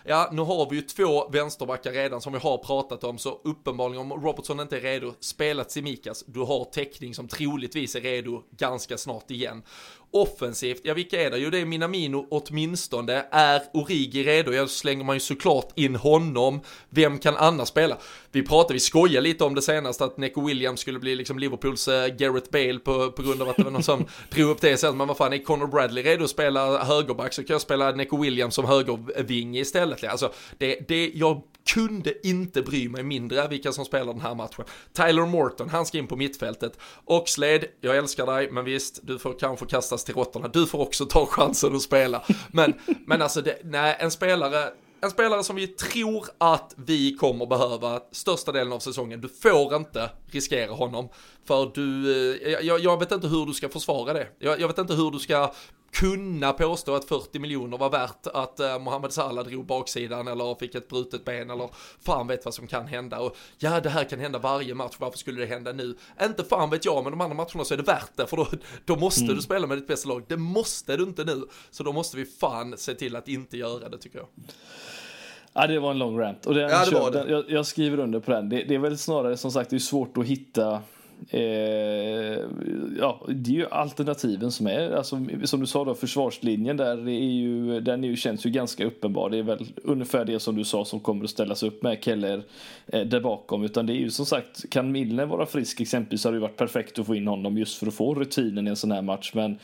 ja, nu har vi ju två vänsterbackar redan som vi har pratat om, så uppenbarligen om Robertson inte är redo, spela Simikas, du har täckning som troligtvis är redo ganska snart igen. Offensivt, ja vilka är det? Jo det är Minamino åtminstone. Är Origi redo? Ja slänger man ju såklart in honom. Vem kan annars spela? Vi pratade, vi skojade lite om det senast att Neco Williams skulle bli liksom Liverpools uh, Gareth Bale på, på grund av att det var någon som [LAUGHS] drog upp det sen. Men vad fan, är Conor Bradley redo att spela högerback så kan jag spela Neco Williams som högerving istället. Alltså, det, det, jag kunde inte bry mig mindre vilka som spelar den här matchen. Tyler Morton, han ska in på mittfältet. Oxlade, jag älskar dig, men visst, du får kanske kastas till råttorna. Du får också ta chansen att spela. Men, men alltså, det, nej, en spelare en spelare som vi tror att vi kommer behöva största delen av säsongen. Du får inte riskera honom. För du, eh, jag, jag vet inte hur du ska försvara det. Jag, jag, vet inte hur du ska kunna påstå att 40 miljoner var värt att uh, Mohamed Salah drog baksidan eller fick ett brutet ben eller fan vet vad som kan hända och ja det här kan hända varje match, varför skulle det hända nu? Inte fan vet jag men de andra matcherna så är det värt det för då, då måste mm. du spela med ditt bästa lag, det måste du inte nu så då måste vi fan se till att inte göra det tycker jag. Ja, det var en lång rant. Och den, ja, det var det. Jag, jag, skriver under på den. Det, det, är väl snarare som sagt, det är svårt att hitta Eh, ja, det är ju alternativen som är, alltså, som du sa då, försvarslinjen där är ju, den är ju, känns ju ganska uppenbar. Det är väl ungefär det som du sa som kommer att ställas upp med Keller eh, där bakom. Utan det är ju som sagt, kan Milner vara frisk exempelvis så hade det varit perfekt att få in honom just för att få rutinen i en sån här match. Men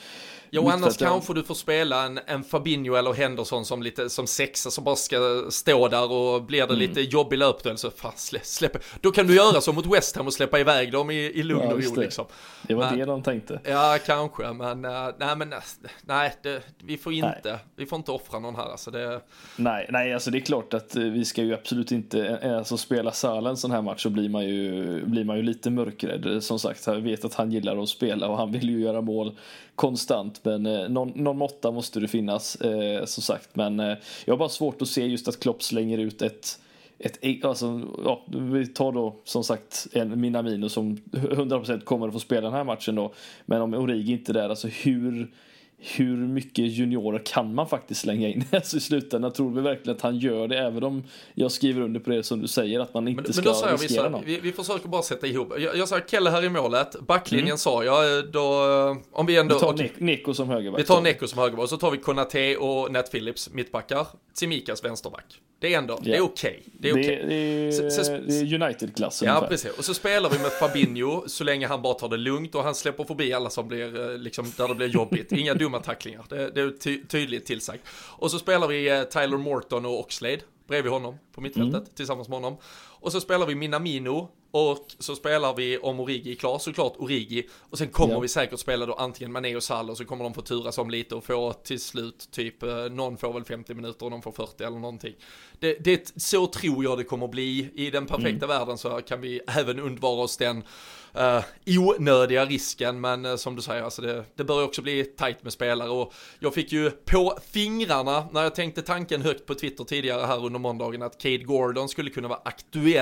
Jo, annars kanske du får spela en, en Fabinho eller Henderson som lite som sexa som bara ska stå där och blir det mm. lite jobbig löpduell så fan slä, släpp. Då kan du göra så mot West Ham och släppa iväg dem i, i lugn ja, och ro liksom. Det var men, det de tänkte. Ja, kanske, men uh, nej, men nej, det, vi får inte, nej. vi får inte offra någon här alltså. Det... Nej, nej, alltså det är klart att eh, vi ska ju absolut inte, alltså spela Salah en sån här match så blir man ju, blir man ju lite mörkrädd. Som sagt, jag vet att han gillar att spela och han vill ju göra mål konstant. Men eh, någon, någon måtta måste det finnas eh, som sagt. Men eh, jag har bara svårt att se just att Klopp slänger ut ett ett, e- alltså, ja, vi tar då som sagt en Minamino som 100% kommer att få spela den här matchen då. Men om Origi inte är där, alltså hur hur mycket juniorer kan man faktiskt slänga in [LAUGHS] alltså i slutändan? Tror vi verkligen att han gör det? Även om jag skriver under på det som du säger, att man inte men, ska men då säger riskera vi, någon. vi, vi försöker bara sätta ihop. Jag, jag sa Kelle här i målet, backlinjen Mm. sa jag, då, om vi ändå... Vi tar Ne- Neko som högerback. vi tar Neko som högerback, och så tar vi Konate och Nat Phillips mittbackar, Tsimikas vänsterback. Det är ändå, det är okej. Det är okej. det, är, är United-klassen Ja, ungefär. precis. Och så spelar vi med Fabinho så länge han bara tar det lugnt och han släpper förbi alla som blir, eh, liksom, där det blir jobbigt. Inga dumma tacklingar, det, det är ty tydligt tillsagt. Och så spelar vi eh, Tyler Morton och Oxlade bredvid honom på mittfältet Mm. tillsammans med honom. Och så spelar vi Minamino och så spelar vi om Origi är klar, såklart Origi. Och sen kommer Ja. vi säkert spela då antingen Mané och Salah och så kommer de få turas om lite och få till slut typ, eh, någon får väl 50 minuter och någon får 40 eller någonting. Det, det, så tror jag det kommer bli. I den perfekta världen så kan vi även undvara oss den uh, onödiga risken, men eh, som du säger, alltså det, det börjar också bli tajt med spelare och jag fick ju på fingrarna när jag tänkte tanken högt på Twitter tidigare här under måndagen att Cade Gordon skulle kunna vara aktuell.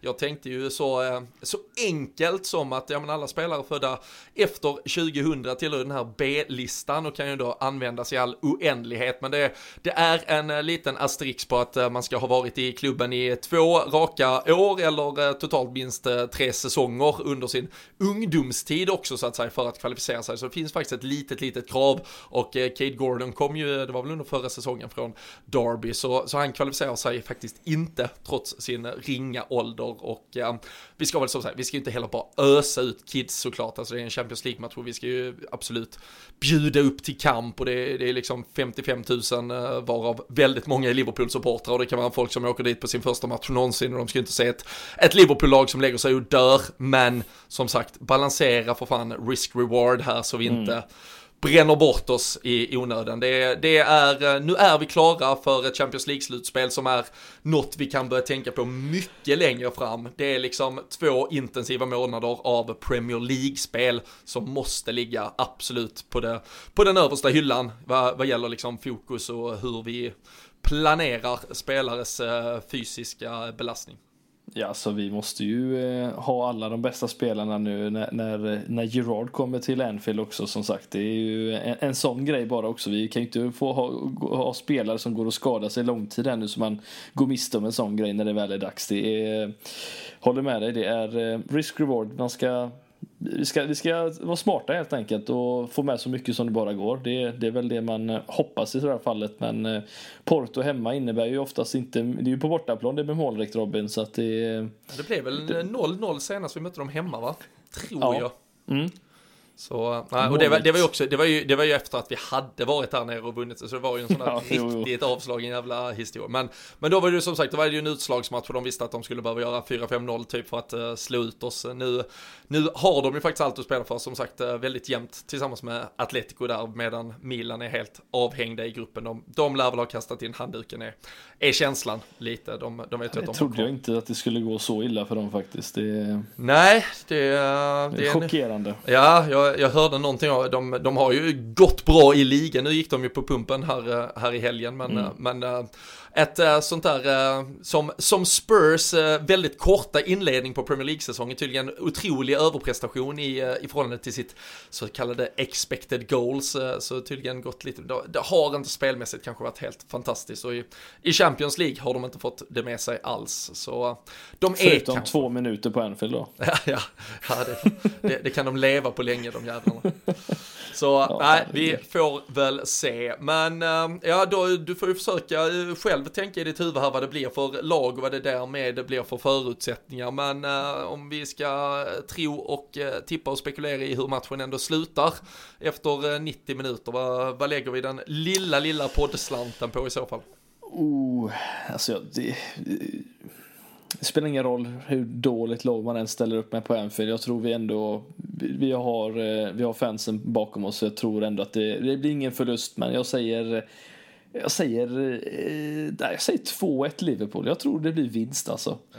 Jag tänkte ju så, eh, så enkelt som att ja, men alla spelare födda efter 2000 tillhör den här B-listan och kan ju då användas i all oändlighet, men det, det är en eh, liten asterisk på att eh, man ska ha varit i klubben i två raka år eller totalt minst tre säsonger under sin ungdomstid också så att säga för att kvalificera sig. Så det finns faktiskt ett litet, litet krav och Cade Gordon kom ju, det var väl under förra säsongen från Derby, så, så han kvalificerar sig faktiskt inte trots sin ringa ålder och eh, vi ska väl som sagt, vi ska ju inte heller bara ösa ut kids såklart, alltså det är en Champions League-match och vi ska ju absolut bjuda upp till kamp och det, det är liksom 55 000 eh, varav väldigt många är Liverpool-supportrar och det kan vara folk som åker dit på sin första match någonsin och de ska ju inte se ett, ett Liverpool-lag som lägger sig och dör, men som sagt, balansera för fan risk-reward här så vi inte bränner bort oss i onödan. Det, det är, eh, nu är vi klara för ett Champions League-slutspel som är något vi kan börja tänka på mycket längre fram. Det är liksom två intensiva månader av Premier League-spel som måste ligga absolut på, det, på den översta hyllan vad, vad gäller liksom fokus och hur vi planerar spelares eh, fysiska belastning. Ja, så vi måste ju eh, ha alla de bästa spelarna nu när, när, när Gerard kommer till Anfield också som sagt. Det är ju en, en sån grej bara också. Vi kan ju inte få ha, ha spelare som går och skadar sig lång tid så man går miste om en sån grej när det väl är dags. Det är, håller med dig, det är eh, risk-reward. Man ska vi ska, vi ska vara smarta helt enkelt och få med så mycket som det bara går. Det, det är väl det man eh, hoppas i det här fallet. Men eh, Porto hemma innebär ju oftast inte, det är ju på bortaplan det är med målrikt Robin så att det Det blev väl 0-0 senast vi mötte dem hemma va? Tror Ja. jag. Mm. Så, nej, och det var, det var ju också, det var ju, det var ju efter att vi hade varit där nere och vunnit, så det var ju en sån där [LAUGHS] Ja, jo, jo. riktigt avslagen jävla historia. Men, men då var det ju som sagt, då var det ju en utslagsmatch och de visste att de skulle behöva göra 4-5-0 typ för att uh, slå ut oss. Nu, nu har de ju faktiskt allt att spela för, som sagt uh, väldigt jämnt tillsammans med Atletico där, medan Milan är helt avhängda i gruppen. De, de lär väl ha kastat in handduken, är, är känslan lite. De, de vet ju att de trodde jag inte att det skulle gå så illa för dem faktiskt. Det är, Nej, det, uh, det det är är en, chockerande. Ja, jag, jag hörde någonting av, de, de har ju gått bra i ligan, nu gick de ju på pumpen här, eh, här i helgen, men, Mm. eh, men eh, ett sånt där, som, som Spurs väldigt korta inledning på Premier League-säsongen, tydligen otrolig överprestation i, i förhållande till sitt så kallade expected goals, så tydligen gått lite, det, har inte spelmässigt kanske varit helt fantastiskt. Och i, i Champions League har de inte fått det med sig alls, så de är Förutom kanske... två minuter på Anfield då. [LAUGHS] Ja, ja, ja det, det, det kan de leva på länge de jävlarna. [LAUGHS] Så nej, vi får väl se. Men eh, ja, då, du får ju försöka eh, själv tänka i ditt huvud här vad det blir för lag och vad det därmed blir för förutsättningar. Men eh, om vi ska tro och eh, tippa och spekulera i hur matchen ändå slutar efter eh, 90 minuter, vad, vad lägger vi den lilla, lilla poddslanten på i så fall? Oh, alltså det, det spelar ingen roll hur dåligt lag man än ställer upp med på Anfield. Jag tror vi ändå, vi, har, eh, vi har fansen bakom oss. Jag tror ändå att det, det blir ingen förlust, men jag säger jag säger, eh, jag säger 2-1 Liverpool. Jag tror det blir vinst alltså. Ja,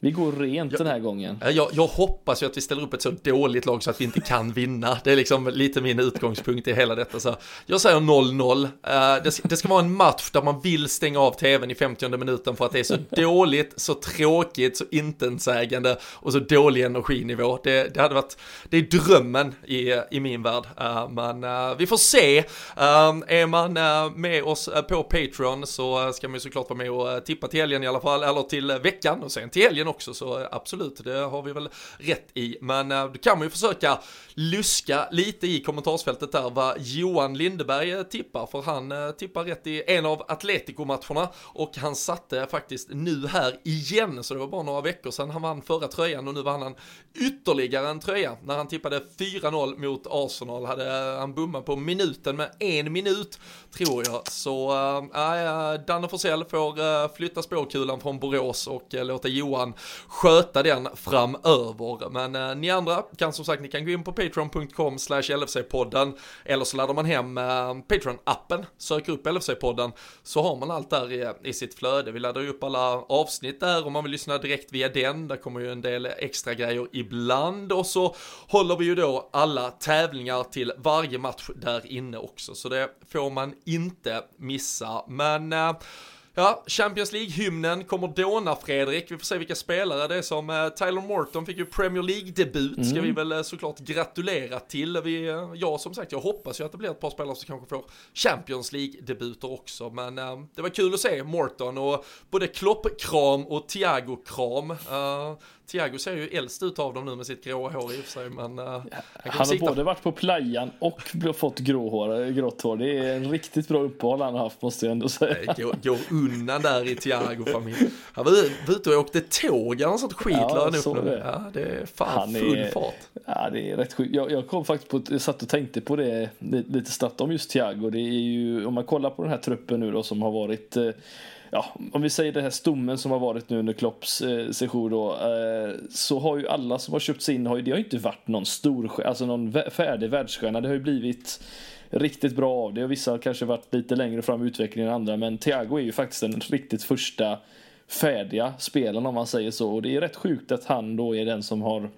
vi går rent jag, den här gången. Jag, jag, hoppas ju att vi ställer upp ett så dåligt lag så att vi inte kan vinna. Det är liksom lite min utgångspunkt i hela detta. Så jag säger 0-0. Uh, eh, det, det, ska vara en match där man vill stänga av tvn i 50 minuten för att det är så [LAUGHS] dåligt, så tråkigt, så intetsägande och så dålig energinivå. Det, det hade varit, det är drömmen i, i min värld. Uh, men vi får se. är man med oss Eh, på Patreon så eh, ska man ju såklart vara med och eh, tippa till helgen i alla fall, eller till veckan och sen till helgen också, så absolut, det har vi väl rätt i. Men då kan man ju försöka luska lite i kommentarsfältet där vad Johan Lindeberg tippar, för han tippar rätt i en av Atletico-matcherna och han satte faktiskt nu här igen, så det var bara några veckor sedan han vann förra tröjan och nu vann han ytterligare en tröja när han tippade 4-0 mot Arsenal. Hade han bommat på minuten med en minut tror jag. Så äh, Danne Forsell får äh, flytta spårkulan från Borås och äh, låta Johan sköta den framöver. Men äh, ni andra kan som sagt, ni kan gå in på patreon.com slash LFC-podden eller så laddar man hem äh, Patreon-appen, söker upp LFC-podden så har man allt där i, i sitt flöde. Vi laddar ju upp alla avsnitt där om man vill lyssna direkt via den. Där kommer ju en del extra grejer ibland och så håller vi ju då alla tävlingar till varje match där inne också. Så det får man inte missa. Men äh, Ja, Champions League-hymnen kommer dåna Fredrik. Vi får se vilka spelare det är som eh, Tyler Morton fick ju Premier League-debut. Mm. Ska vi väl eh, såklart gratulera till. Vi, eh, ja, som sagt, jag hoppas ju att det blir ett par spelare som kanske får Champions League-debuter också. Men äh, det var kul att se Morton och både Klopp-kram och Thiago-kram. Uh, Thiago ser ju äldst ut av dem nu med sitt gråa hår i och för sig. Men, uh, han, han har både varit på playan och fått gråhår, grått hår. Det är en riktigt bra uppehåll han har haft måste jag ändå säga. Går, går undan där i Thiago-familjen. Han var, ute och åkte tåg eller något sånt skit. Ja, så det. Ja, det är fan han full är, fart. Ja, det är rätt sjukt. Jag, jag, kom faktiskt på, jag satt och tänkte på det lite snabbt om just Thiago. Det är ju, om man kollar på den här truppen nu då som har varit eh, ja, om vi säger den här stommen som har varit nu under Klopps eh, session då, eh, så har ju alla som har köpts in, har ju, det har ju inte varit någon stor, alltså någon färdig världsstjärna. Det har ju blivit riktigt bra av det och vissa har kanske varit lite längre fram i utvecklingen än andra, men Thiago är ju faktiskt den riktigt första färdiga spelaren om man säger så och det är rätt sjukt att han då är den som har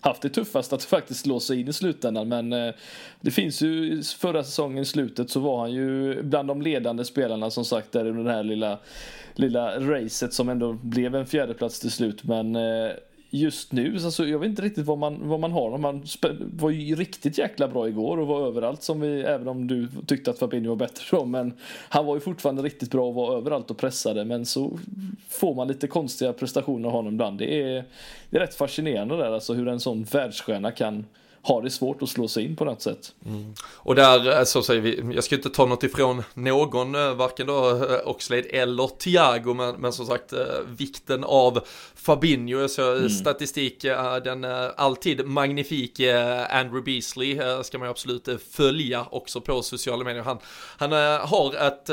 haft det tuffast att faktiskt slå sig in i slutändan. Men eh, det finns ju förra säsongen i slutet så var han ju bland de ledande spelarna som sagt där under det här lilla, lilla racet som ändå blev en fjärdeplats till slut. Men eh, just nu, alltså, jag vet inte riktigt vad man, vad man har. Man var ju riktigt jäkla bra igår och var överallt som vi, även om du tyckte att Fabinho var bättre då. Men han var ju fortfarande riktigt bra och var överallt och pressade. Men så får man lite konstiga prestationer av honom ibland. Det är, det är rätt fascinerande där, alltså hur en sån världsstjärna kan har det svårt att slå sig in på något sätt. Mm. Och där, eh, så säger vi, jag ska inte ta något ifrån någon, eh, varken då eh, Oxlade eller Thiago, men, men som sagt vikten av Fabinho, såg mm. statistik, den alltid magnifike Andrew Beasley ska man ju absolut följa också på sociala medier. Han, han har ett,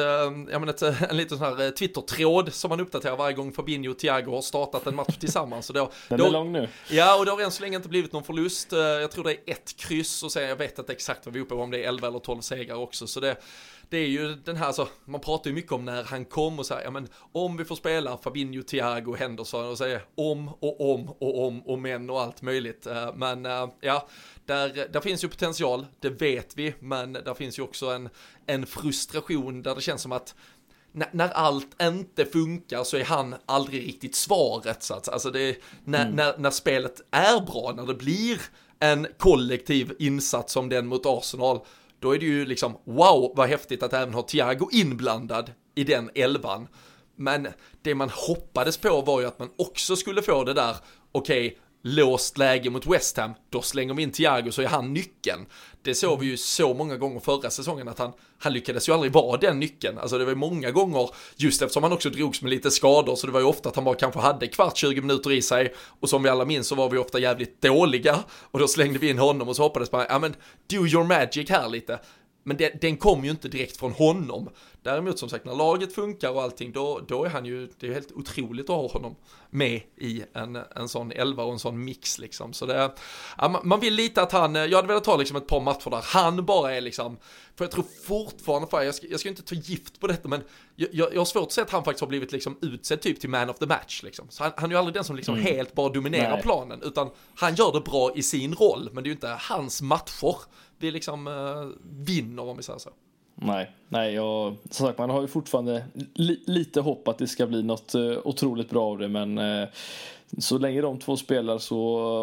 jag menar ett, en liten sån här Twitter-tråd som han uppdaterar varje gång Fabinho och Thiago har startat en match tillsammans. Så då, den är då, lång nu. Ja, och det har än så länge inte blivit någon förlust. Jag tror det är ett kryss och sen jag vet inte exakt vad vi är uppe på, om det är 11 eller 12 segrar också. Så det, det är ju den här, så, man pratar ju mycket om när han kom och säger, ja men om vi får spela Fabinho, Thiago, Henderson och säger om och om och om och men och allt möjligt. Eh, men eh, ja, där, där finns ju potential, det vet vi, men där finns ju också en, en frustration där det känns som att när, när, allt inte funkar så är han aldrig riktigt svaret. Så att, alltså det, när, mm. när, när spelet är bra, när det blir en kollektiv insats som den mot Arsenal, då är det ju liksom wow vad häftigt att även ha Thiago inblandad i den elvan. Men det man hoppades på var ju att man också skulle få det där, okej, okay, låst läge mot West Ham, då slänger vi in Thiago så är han nyckeln. Det såg vi ju så många gånger förra säsongen att han, han lyckades ju aldrig vara den nyckeln. Alltså det var ju många gånger, just eftersom han också drogs med lite skador, så det var ju ofta att han bara kanske hade kvart 20 minuter i sig. Och som vi alla minns så var vi ofta jävligt dåliga. Och då slängde vi in honom och så hoppades man, ja men do your magic här lite men det, den kom ju inte direkt från honom. Däremot som sagt när laget funkar och allting då, då är han ju, det är helt otroligt att ha honom med i en, en sån elva och en sån mix liksom. Så det, ja, man vill lite att han, jag hade velat ta liksom ett par matcher där han bara är liksom, för jag tror fortfarande, för jag ska, jag ska inte ta gift på detta men jag, jag, jag har svårt att se att han faktiskt har blivit liksom utsedd typ till man of the match liksom. Så han, han är ju aldrig den som liksom mm. helt bara dominerar Nej. planen utan han gör det bra i sin roll men det är ju inte hans matcher vi liksom eh, vinner om vi säger så. Nej, nej jag, som sagt man har ju fortfarande li, lite hopp att det ska bli något eh, otroligt bra av det men eh, så länge de två spelar så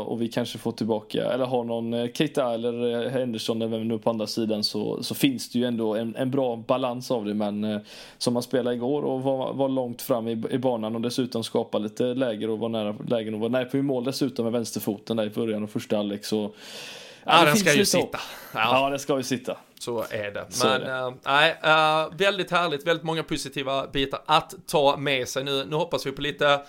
och vi kanske får tillbaka eller har någon eh, Keita eller eh, Henderson eller vem nu på andra sidan så, så finns det ju ändå en, en bra balans av det men eh, som man spelade igår och var, var långt fram i, i banan och dessutom skapa lite läger och var nära lägen och var nära på mål dessutom med vänsterfoten där i början av första halvlek så Ja, den ska ju sitta. Ja. ja, den ska ju sitta. Så är det. Så Men är det. nej, äh, uh, väldigt härligt, väldigt många positiva bitar att ta med sig nu. Nu hoppas vi på lite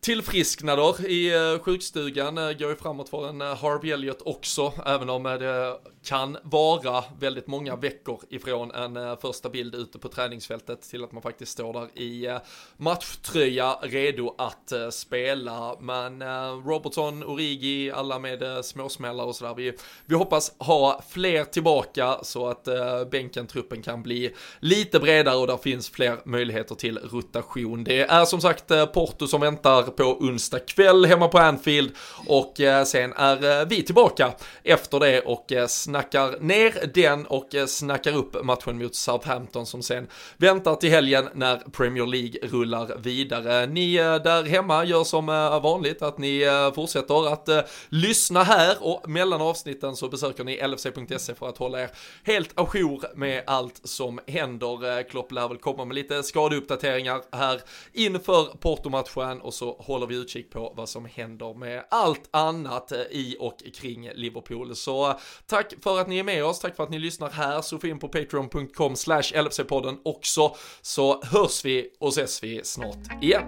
tillfrisknader i uh, sjukstugan går ju framåt för en Harvey Elliot också, även om det kan vara väldigt många veckor ifrån en eh, första bild ute på träningsfältet till att man faktiskt står där i eh, matchtröja redo att eh, spela. Men Robertson, Origi, alla med småsmällar och sådär. Vi, vi hoppas ha fler tillbaka så att bänken, truppen kan bli lite bredare och där finns fler möjligheter till rotation. Det är som sagt Porto som väntar på onsdag kväll hemma på Anfield och sen är vi tillbaka efter det och snackar snackar ner den och eh, snackar upp matchen mot Southampton som sen väntar till helgen när Premier League rullar vidare. Ni eh, där hemma gör som eh, vanligt att ni fortsätter att lyssna här och mellan avsnitten så besöker ni lfc.se för att hålla er helt ajour med allt som händer. Klopp lär väl komma med lite skadeuppdateringar här inför Porto-matchen och så håller vi utkik på vad som händer med allt annat i och kring Liverpool. Så tack för att ni är med oss, tack för att ni lyssnar här. Surfa in på patreon.com slash LFC-podden också, så hörs vi och ses vi snart igen.